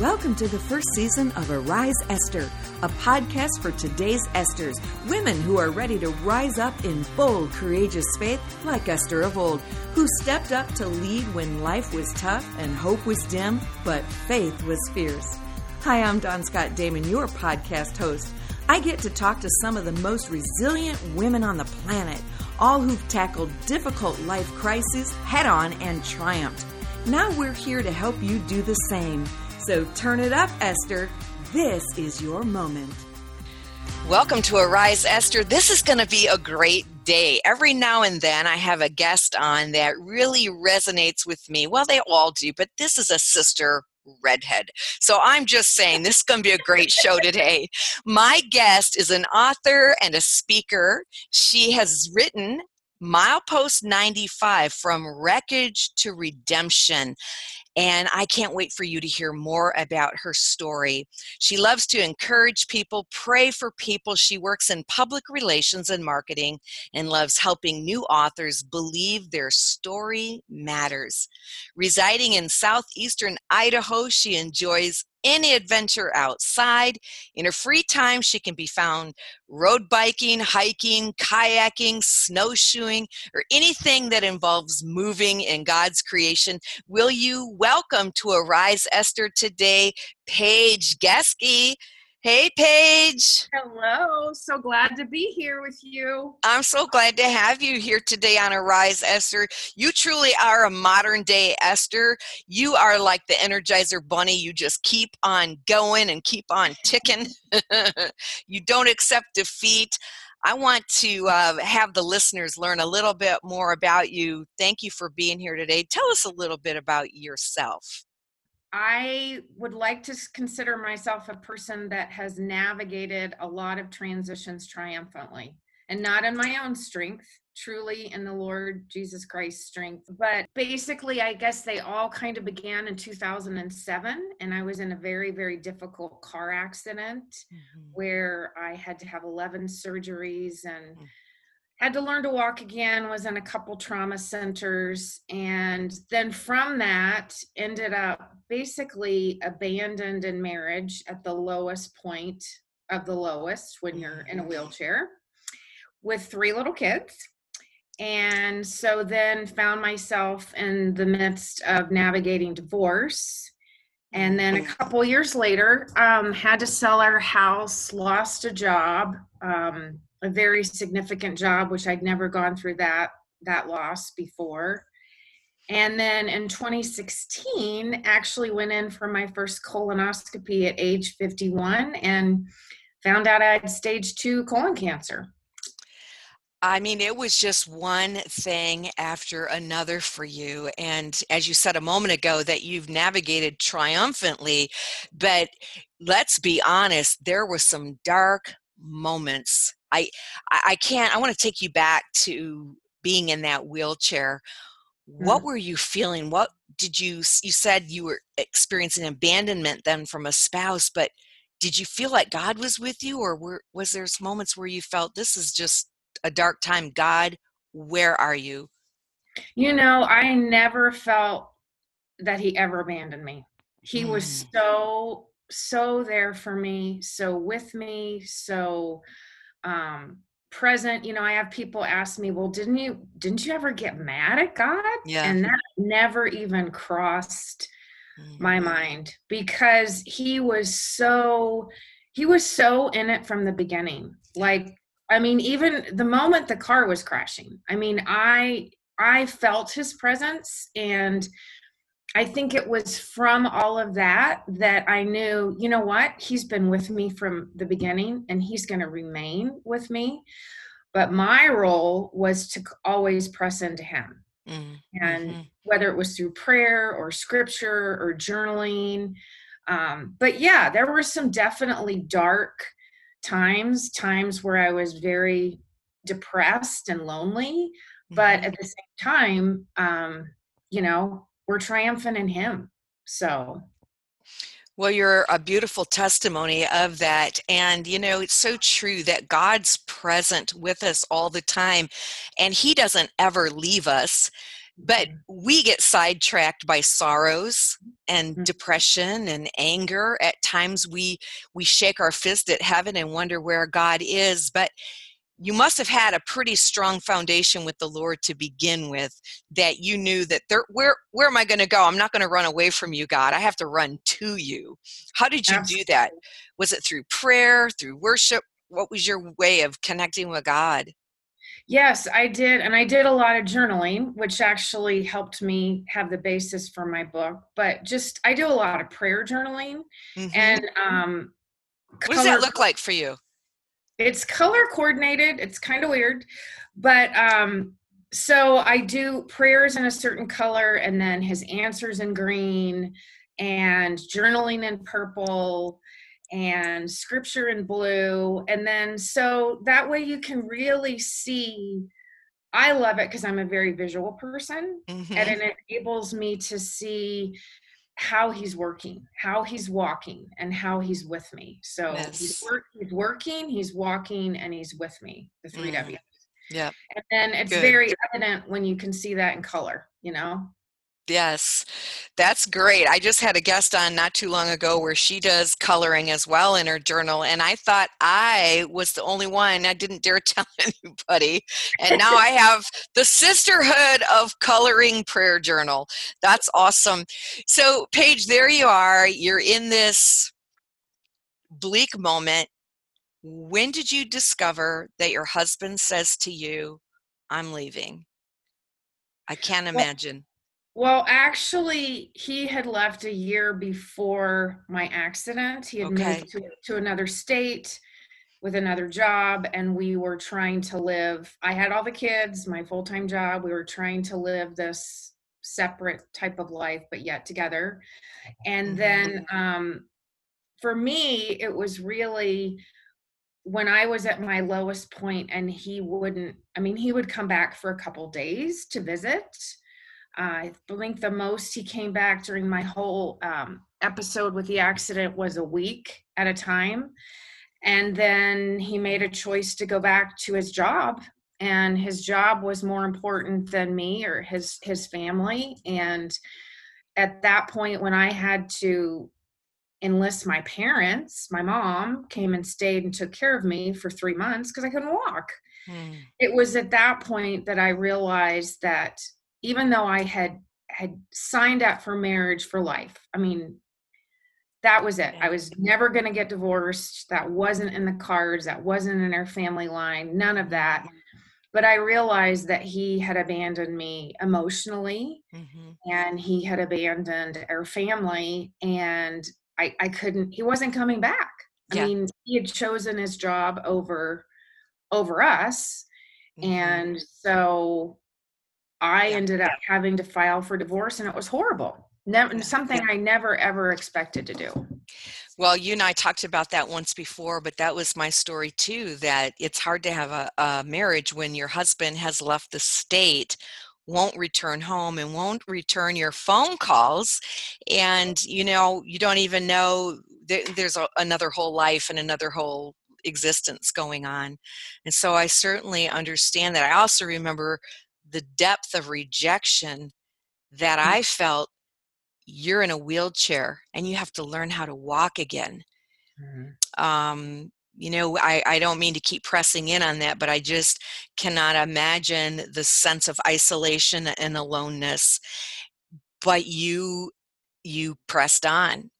Welcome to the first season of Arise Esther, a podcast for today's Esthers, women who are ready to rise up in bold, courageous faith like Esther of old, who stepped up to lead when life was tough and hope was dim, but faith was fierce. Hi, I'm Dawn Scott Damon, your podcast host. I get to talk to some of the most resilient women on the planet, all who've tackled difficult life crises head on and triumphed. Now we're here to help you do the same. So turn it up, Esther. This is your moment. Welcome to Arise Esther. This is going to be a great day. Every now and then I have a guest on that really resonates with me. Well, they all do, but this is a sister redhead. So I'm just saying this is going to be a great show today. My guest is an author and a speaker. She has written Milepost 95 From Wreckage to Redemption. And I can't wait for you to hear more about her story. She loves to encourage people, pray for people. She works in public relations and marketing and loves helping new authors believe their story matters. Residing in southeastern Idaho, she enjoys any adventure outside. In her free time, she can be found road biking, hiking, kayaking, snowshoeing, or anything that involves moving in God's creation. Will you welcome to Arise Esther today, Paige Geske? Hey, Paige. Hello. So glad to be here with you. I'm so glad to have you here today on Arise Esther. You truly are a modern day Esther. You are like the Energizer Bunny. You just keep on going and keep on ticking. you don't accept defeat. I want to uh, have the listeners learn a little bit more about you. Thank you for being here today. Tell us a little bit about yourself. I would like to consider myself a person that has navigated a lot of transitions triumphantly and not in my own strength, truly in the Lord Jesus Christ's strength. But basically, I guess they all kind of began in 2007. And I was in a very, very difficult car accident mm-hmm. where I had to have 11 surgeries and mm-hmm had to learn to walk again was in a couple trauma centers and then from that ended up basically abandoned in marriage at the lowest point of the lowest when you're in a wheelchair with three little kids. And so then found myself in the midst of navigating divorce. And then a couple years later um, had to sell our house lost a job um, a very significant job, which I'd never gone through that that loss before. And then in 2016, actually went in for my first colonoscopy at age 51 and found out I had stage two colon cancer. I mean, it was just one thing after another for you. And as you said a moment ago, that you've navigated triumphantly. But let's be honest, there were some dark moments I I can't. I want to take you back to being in that wheelchair. What mm. were you feeling? What did you? You said you were experiencing abandonment then from a spouse, but did you feel like God was with you, or were, was there moments where you felt this is just a dark time? God, where are you? You know, I never felt that He ever abandoned me. He mm. was so so there for me, so with me, so um present you know i have people ask me well didn't you didn't you ever get mad at god? Yeah. And that never even crossed mm-hmm. my mind because he was so he was so in it from the beginning. Like i mean even the moment the car was crashing i mean i i felt his presence and I think it was from all of that that I knew, you know what? He's been with me from the beginning and he's going to remain with me. But my role was to always press into him. Mm-hmm. And mm-hmm. whether it was through prayer or scripture or journaling. Um, but yeah, there were some definitely dark times, times where I was very depressed and lonely. Mm-hmm. But at the same time, um, you know, we're triumphant in him so well, you're a beautiful testimony of that. And, you know, it's so true that God's present with us all the time, and He doesn't ever leave us. but Mm-hmm. we get sidetracked by sorrows and Mhm. depression and anger at times we we shake our fist at heaven and wonder where god is but you must have had a pretty strong foundation with the lord to begin with that you knew that there where where am i going to go i'm not going to run away from you god i have to run to you how did you do that was it through prayer through worship what was your way of connecting with god Yes, I did. And I did a lot of journaling, which actually helped me have the basis for my book. But just, I do a lot of prayer journaling. Mhm. And um, what does that look like for you it's color coordinated. It's kind of weird. But um, so I do prayers in a certain color and then his answers in green and journaling in purple and scripture in blue. And then so that way you can really see. I love it because I'm a very visual person Mhm. and it enables me to see how he's working, how he's walking, and how he's with me. So he's, work, he's working, he's walking, and he's with me. The three Mm. W's. Yep. And then it's Good. very evident when you can see that in color. You know. Yes, that's great. I just had a guest on not too long ago where she does coloring as well in her journal, and I thought I was the only one. I didn't dare tell anybody, and now I have the Sisterhood of Coloring Prayer Journal. That's awesome. So, Paige, there you are. You're in this bleak moment. When did you discover that your husband says to you, I'm leaving? I can't imagine. Well, actually, he had left a year before my accident. He had Okay. moved to, to another state with another job, and we were trying to live. I had all the kids, my full time job. We were trying to live this separate type of life, but yet together. And then um, for me, it was really when I was at my lowest point, and he wouldn't, I mean, he would come back for a couple days to visit. I think the most he came back during my whole um, episode with the accident was a week at a time. And then he made a choice to go back to his job. And his job was more important than me or his his family. And at that point, when I had to enlist my parents, my mom came and stayed and took care of me for three months because I couldn't walk Hmm. it was at that point that I realized that even though I had had signed up for marriage for life, I mean, that was it. I was never going to get divorced. That wasn't in the cards. That wasn't in our family line. None of that. But I realized that he had abandoned me emotionally Mhm. and he had abandoned our family and I, I couldn't he wasn't coming back Yeah. i mean he had chosen his job over over us Mhm. and so i Yeah. ended up having to file for divorce and it was horrible never something i never ever expected to do Well, you and I talked about that once before, but that was my story too. That it's hard to have a, a marriage when your husband has left the state, won't return home, and won't return your phone calls. And, you know, you don't even know there, there's a, another whole life and another whole existence going on. And so I certainly understand that. I also remember the depth of rejection that I felt you're in a wheelchair and you have to learn how to walk again. Um, you know, I, I don't mean to keep pressing in on that, but I just cannot imagine the sense of isolation and aloneness. But you you pressed on.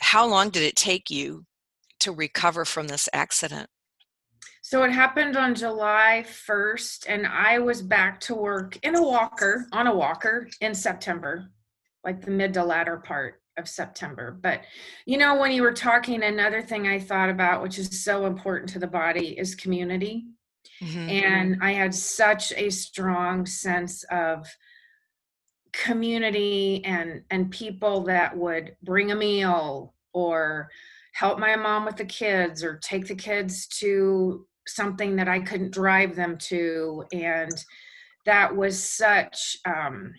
How long did it take you to recover from this accident? So it happened on july 1st and i was back to work in a walker on a walker in september like the mid to latter part of September. But you know, when you were talking, another thing I thought about, which is so important to the body, is community. Mhm. And I had such a strong sense of community and and people that would bring a meal or help my mom with the kids or take the kids to something that I couldn't drive them to and that was such um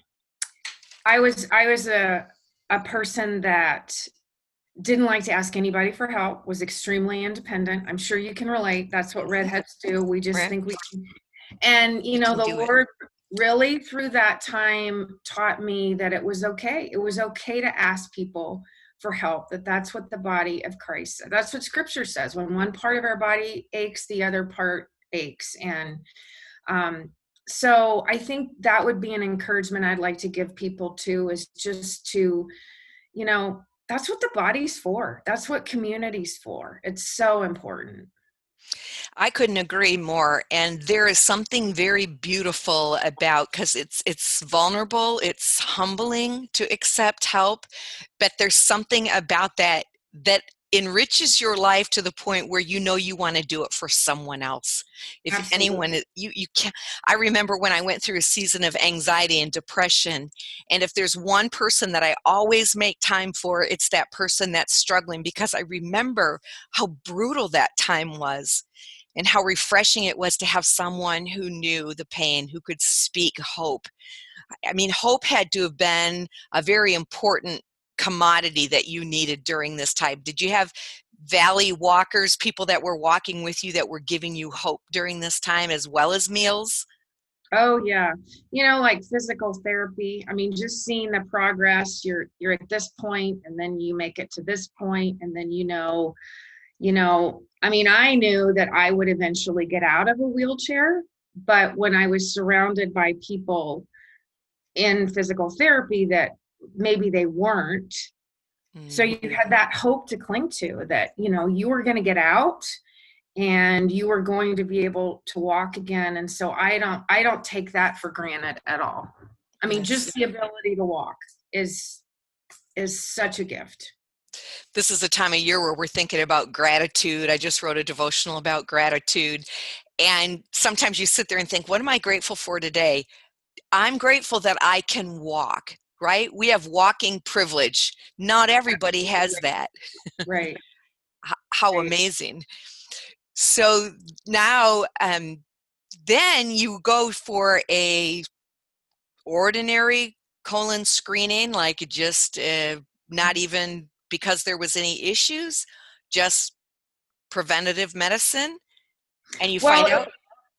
I was I was a a person that didn't like to ask anybody for help, was extremely independent. I'm sure you can relate. That's what redheads do. We just Right. think we can. And you know, the do it. Lord really through that time taught me that it was okay. It was okay to ask people for help that that's what the body of christ that's what scripture says. When one part of our body aches the other part aches. And um, so i think that would be an encouragement i'd like to give people too is just to you know that's what the body's for. That's what community's for. It's so important I couldn't agree more. And there is something very beautiful about because it's it's vulnerable, it's humbling to accept help, but there's something about that that enriches your life to the point where you know you want to do it for someone else if Absolutely. anyone you you can i remember when i went through a season of anxiety and depression and if there's one person that i always make time for it's that person that's struggling because i remember how brutal that time was and how refreshing it was to have someone who knew the pain who could speak hope i mean hope had to have been a very important commodity that you needed during this time? Did you have valley walkers, people that were walking with you that were giving you hope during this time as well as meals? Oh yeah. You know, like physical therapy. I mean, just seeing the progress, you're you're at this point and then you make it to this point and then you know, you know, I mean, I knew that I would eventually get out of a wheelchair, but when I was surrounded by people in physical therapy that maybe they weren't. Mm-hmm. so you had that hope to cling to that you know you were going to get out and you were going to be able to walk again. And so i don't i don't take that for granted at all. I mean yes. just the ability to walk is is such a gift. This is a time of year where we're thinking about gratitude. I just wrote a devotional about gratitude. And sometimes you sit there and think what am i grateful for today? I'm grateful that i can walk right? We have walking privilege. Not everybody has that. Right. How right. amazing. So now, um, then you go for a ordinary colon screening, like just uh, not mm-hmm. even because there was any issues, just preventative medicine, and you well, find out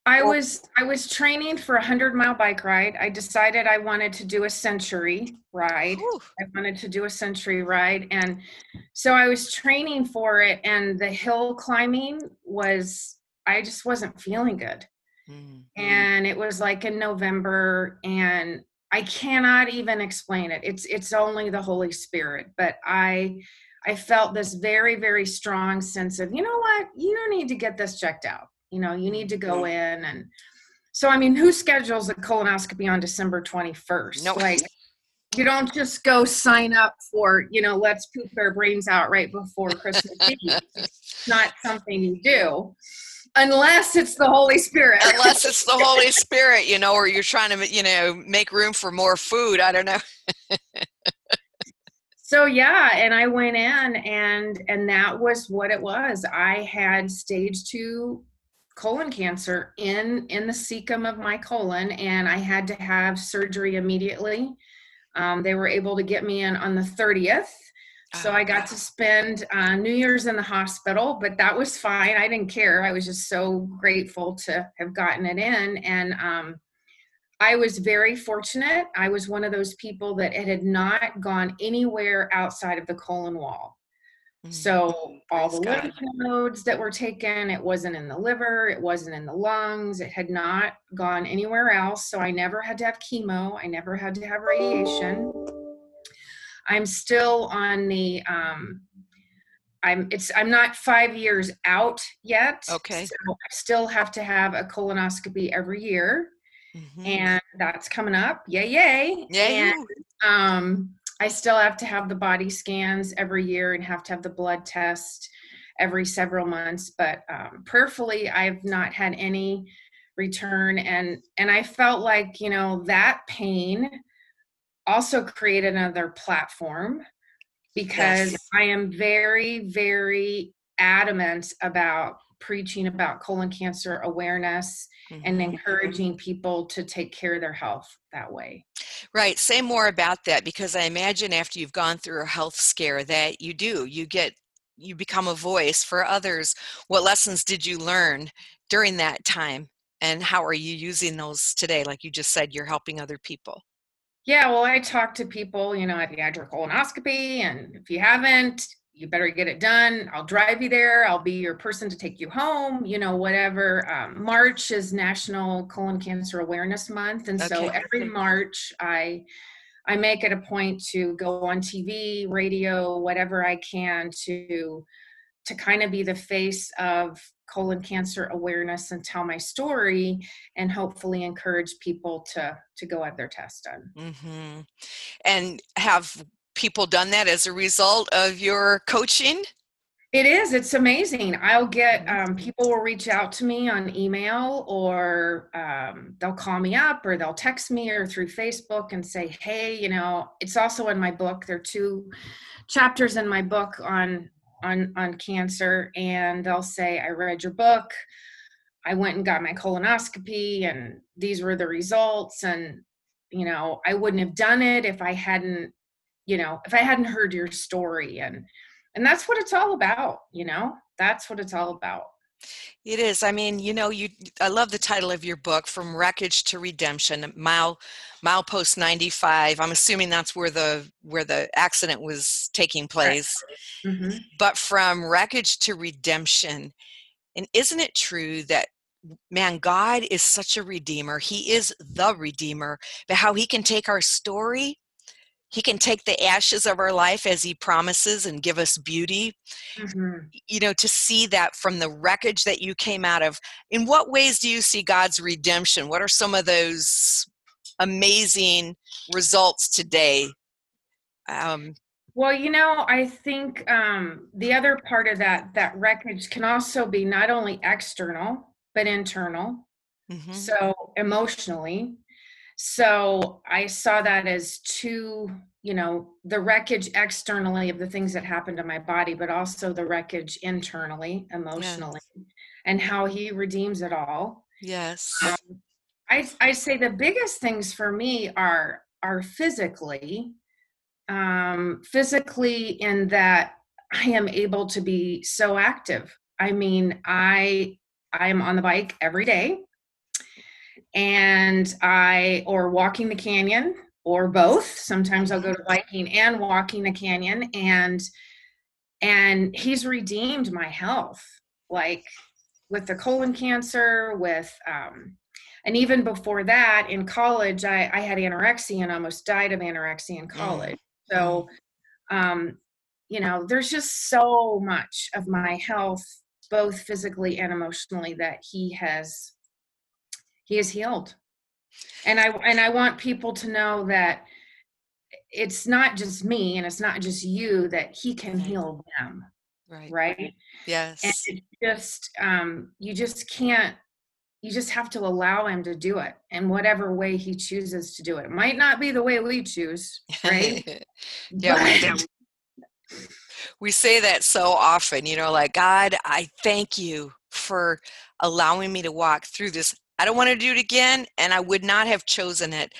I was I was training for a hundred mile bike ride. I decided I wanted to do a century ride. I wanted to do a century ride, and so I was training for it. And the hill climbing was I just wasn't feeling good, mm-hmm. and it was like in November, and I cannot even explain it. It's it's only the Holy Spirit, but I I felt this very very strong sense of you know what you don't need to get this checked out you know you need to go mm-hmm. in and so i mean who schedules a colonoscopy on december 21st no. like you don't just go sign up for you know let's poop our brains out right before christmas eve. It's not something you do unless it's the holy spirit. Unless it's the holy spirit you know or you're trying to you know make room for more food i don't know. So yeah and i went in and and that was what it was. I had stage two colon cancer in in the cecum of my colon and i had to have surgery immediately. Um, they were able to get me in on the 30th so i got to spend uh, new year's in the hospital but that was fine. I didn't care. I was just so grateful to have gotten it in. And um, i was very fortunate. I was one of those people that it had not gone anywhere outside of the colon wall. So all the lymph nodes that were taken, it wasn't in the liver, it wasn't in the lungs, it had not gone anywhere else. So I never had to have chemo, I never had to have radiation. I'm still on the um I'm it's I'm not 5 years out yet. Okay. So I still have to have a colonoscopy every year. Mm-hmm. And that's coming up. Yay yay. Yay. And, um I still have to have the body scans every year and have to have the blood test every several months. But um, prayerfully, I've not had any return, and and I felt like you know that pain also created another platform because yes. I am very very adamant about preaching about colon cancer awareness mm-hmm. and encouraging people to take care of their health that way. Right. Say more about that because I imagine after you've gone through a health scare that you do, you get you become a voice for others. What lessons did you learn during that time? and how are you using those today like you just said you're helping other people yeah well i talk to people you know you had your colonoscopy and if you haven't you better get it done. I'll drive you there. I'll be your person to take you home you know whatever. Um, march is national colon cancer awareness month and okay. so every march i i make it a point to go on tv radio whatever i can to to kind of be the face of colon cancer awareness and tell my story and hopefully encourage people to to go have their test done. Mm-hmm. and have people done that as a result of your coaching? It is it's amazing. I'll get um, people will reach out to me on email or um, they'll call me up or they'll text me or through facebook and say hey you know it's also in my book. There are two chapters in my book on on on cancer and they'll say i read your book. I went and got my colonoscopy and these were the results and you know i wouldn't have done it if i hadn't you know if i hadn't heard your story and and that's what it's all about you know that's what it's all about it is. I mean, you know, you I love the title of your book, From Wreckage to Redemption, mile milepost 95. I'm assuming that's where the where the accident was taking place. Mm-hmm. But from wreckage to redemption. And isn't it true that man, God is such a redeemer. He is the redeemer, but how he can take our story he can take the ashes of our life as he promises and give us beauty. Mm-hmm. you know to see that from the wreckage that you came out of. In what ways do you see god's redemption? What are some of those amazing results today? Um, well you know i think um, the other part of that that wreckage can also be not only external but internal. Mm-hmm. so emotionally so I saw that as two, you know, the wreckage externally of the things that happened to my body, but also the wreckage internally, emotionally, yes. and how he redeems it all. Yes. Um, I I say the biggest things for me are are physically, um, physically in that I am able to be so active. I mean, I I am on the bike every day and I or walking the canyon or both. Sometimes I'll go to biking and walking the canyon and and he's redeemed my health like with the colon cancer with um and even before that in college I, I had anorexia and almost died of anorexia in mm. college so um you know there's just so much of my health both physically and emotionally that he has he is healed. And i and i want people to know that it's not just me and it's not just you that he can heal them right. right? Yes. and it just um you just can't you just have to allow him to do it in whatever way he chooses to do it. It might not be the way we choose, right? yeah, but, we say that so often, you know, like, God, I thank you for allowing me to walk through this I don't want to do it again, and I would not have chosen it.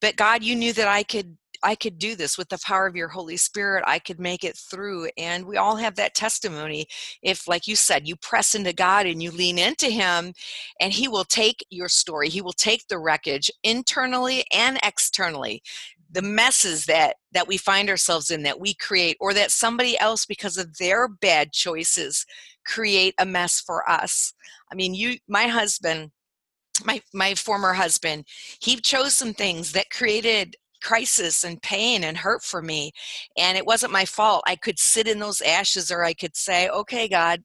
But God, you knew that I could I could do this with the power of your Holy Spirit. I could make it through. And we all have that testimony. If, like you said, you press into God and you lean into Him, and He will take your story, He will take the wreckage internally and externally. The messes that that we find ourselves in that we create, or that somebody else, because of their bad choices, create a mess for us. I mean, you, my husband, my my former husband he chose some things that created crisis and pain and hurt for me and it wasn't my fault. I could sit in those ashes or i could say okay god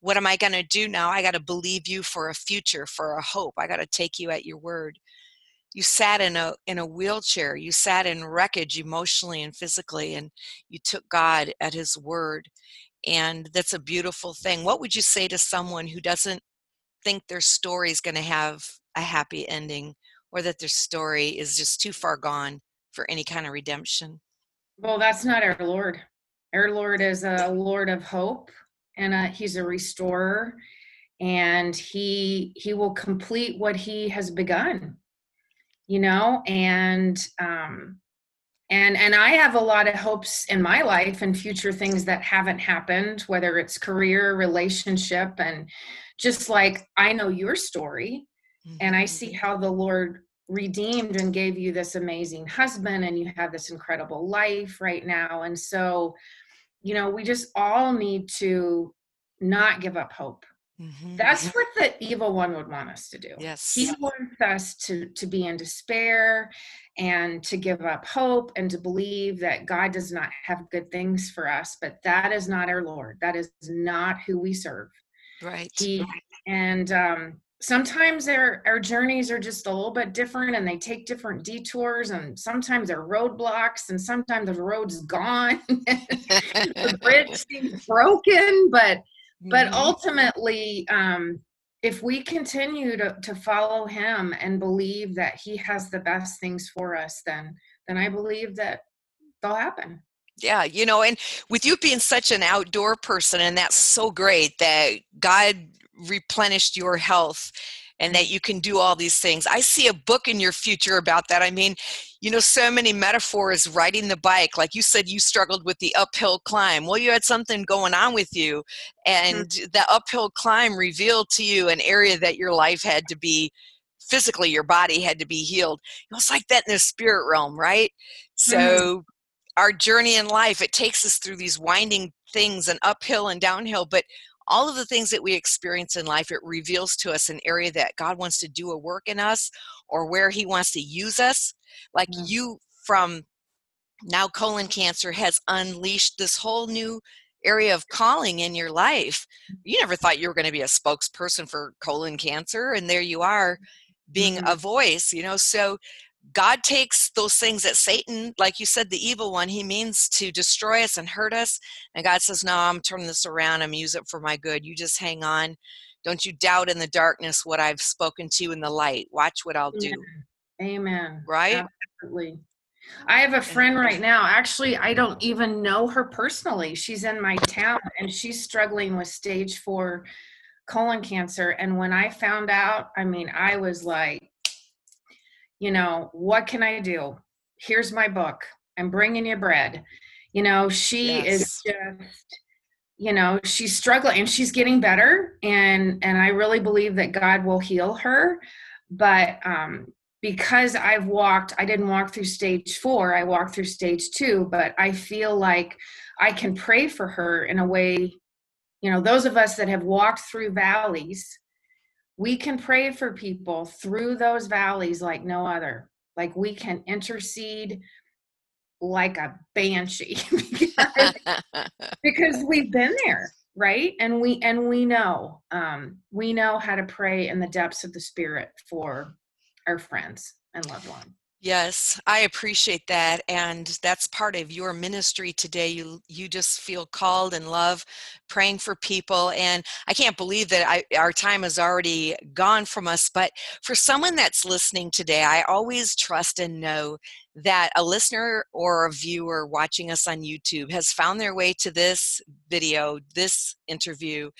what am i going to do now? I got to believe you for a future for a hope. I got to take you at your word. You sat in a in a wheelchair. You sat in wreckage emotionally and physically and you took god at his word and that's a beautiful thing. What would you say to someone who doesn't think their story is going to have a happy ending or that their story is just too far gone for any kind of redemption. Well, that's not our Lord. Our Lord is a Lord of hope and a, he's a restorer and he he will complete what he has begun you know and um and and i have a lot of hopes in my life and future things that haven't happened whether it's career relationship and just like I know your story mm-hmm. and I see mm-hmm. how the Lord redeemed and gave you this amazing husband and you have this incredible life right now and so you know we just all need to not give up hope mm-hmm. that's what the evil one would want us to do yes he wants us to to be in despair and to give up hope and to believe that god does not have good things for us but that is not our lord that is not who we serve right. He and um sometimes our our journeys are just a little bit different and they take different detours and sometimes they're roadblocks and sometimes the road's gone. The bridge seems broken but but mm-hmm. ultimately um if we continue to, to follow him and believe that he has the best things for us then then i believe that they'll happen yeah you know and with you being such an outdoor person and that's so great that god replenished your health and that you can do all these things. I see a book in your future about that. I mean, you know, so many metaphors riding the bike. Like you said, you struggled with the uphill climb. Well, you had something going on with you, and mm-hmm. the uphill climb revealed to you an area that your life had to be physically, your body had to be healed. it was like that in the spirit realm, right? So, mm-hmm. Our journey in life, it takes us through these winding things and uphill and downhill, but all of the things that we experience in life, it reveals to us an area that God wants to do a work in us or where He wants to use us. Like mm-hmm. you from now, colon cancer has unleashed this whole new area of calling in your life. You never thought you were going to be a spokesperson for colon cancer, and there you are being mm-hmm. a voice, you know. So God takes those things that Satan, like you said, the evil one, he means to destroy us and hurt us. And God says, No, I'm turning this around. I'm using it for my good. You just hang on. Don't you doubt in the darkness what I've spoken to in the light. Watch what I'll do. Amen. Right? Absolutely. I have a friend right now. Actually, I don't even know her personally. She's in my town and she's struggling with stage four colon cancer. And when I found out, I mean, I was like, you know, what can I do? Here's my book. I'm bringing you bread. You know, she yes. is just you know she's struggling and she's getting better and and i really believe that god will heal her but um because i've walked i didn't walk through stage four i walked through stage two but i feel like i can pray for her in a way you know those of us that have walked through valleys we can pray for people through those valleys like no other. Like we can intercede like a banshee because, because we've been there right and we and we know um we know how to pray in the depths of the spirit for our friends and loved ones Yes, I appreciate that and that's part of your ministry today. You you just feel called and love praying for people and I can't believe that I, our time has already gone from us, but for someone that's listening today, I always trust and know that a listener or a viewer watching us on YouTube has found their way to this video, this interview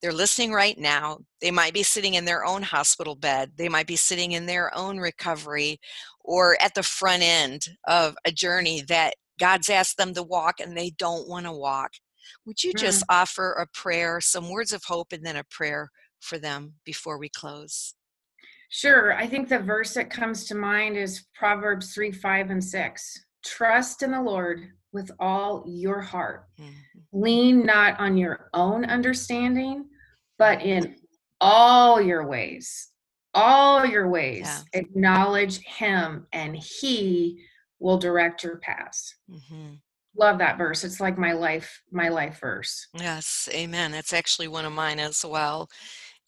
they're listening right now. They might be sitting in their own hospital bed. They might be sitting in their own recovery or at the front end of a journey that God's asked them to walk and they don't want to walk. Would you just mm. offer a prayer, some words of hope, and then a prayer for them before we close? Sure. I think the verse that comes to mind is Proverbs 3 5 and 6. Trust in the Lord with all your heart. Mm-hmm. Lean not on your own understanding, but in all your ways, all your ways, yeah. acknowledge him and he will direct your paths. Mm-hmm. Love that verse. It's like my life, my life verse. Yes, amen. It's actually one of mine as well.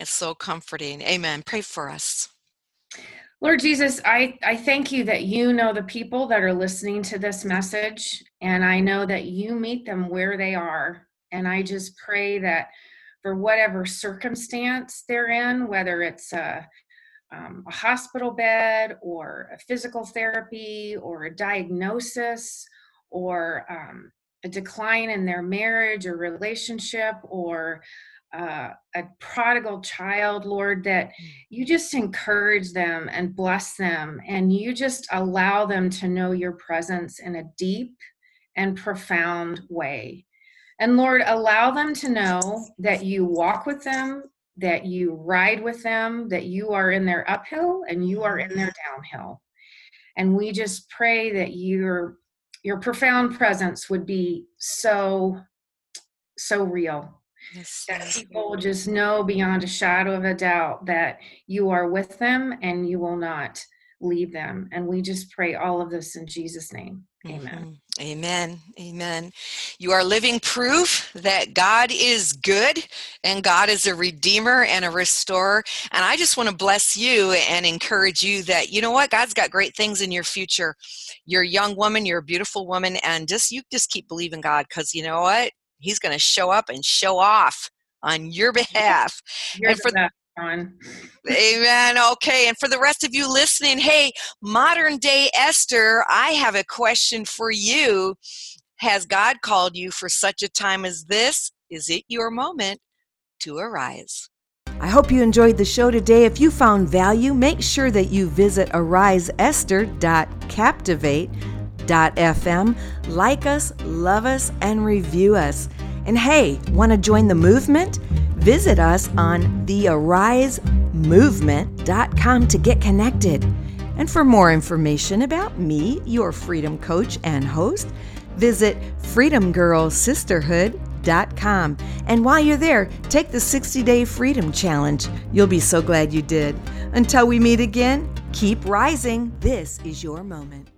It's so comforting. Amen. Pray for us. Lord Jesus, I, I thank you that you know the people that are listening to this message, and I know that you meet them where they are. And I just pray that for whatever circumstance they're in, whether it's a, um, a hospital bed or a physical therapy or a diagnosis or um, a decline in their marriage or relationship or uh, a prodigal child, Lord, that you just encourage them and bless them and you just allow them to know your presence in a deep and profound way. And Lord, allow them to know that you walk with them, that you ride with them, that you are in their uphill and you are in their downhill. And we just pray that your your profound presence would be so so real yes, that people just know beyond a shadow of a doubt that you are with them and you will not leave them. And we just pray all of this in Jesus' name. Amen. Mm-hmm. Amen. Amen. You are living proof that God is good and God is a redeemer and a restorer. And I just want to bless you and encourage you that, you know what, God's got great things in your future. You're a young woman, you're a beautiful woman, and just you just keep believing God because you know what? He's going to show up and show off on your behalf. You're and for the on. Amen. Okay. And for the rest of you listening, hey, modern day Esther, I have a question for you. Has God called you for such a time as this? Is it your moment to arise? I hope you enjoyed the show today. If you found value, make sure that you visit ariseesther.captivate.fm. Like us, love us, and review us. And hey, want to join the movement? Visit us on thearisemovement.com to get connected. And for more information about me, your freedom coach and host, visit freedomgirlsisterhood.com. And while you're there, take the 60 day freedom challenge. You'll be so glad you did. Until we meet again, keep rising. This is your moment.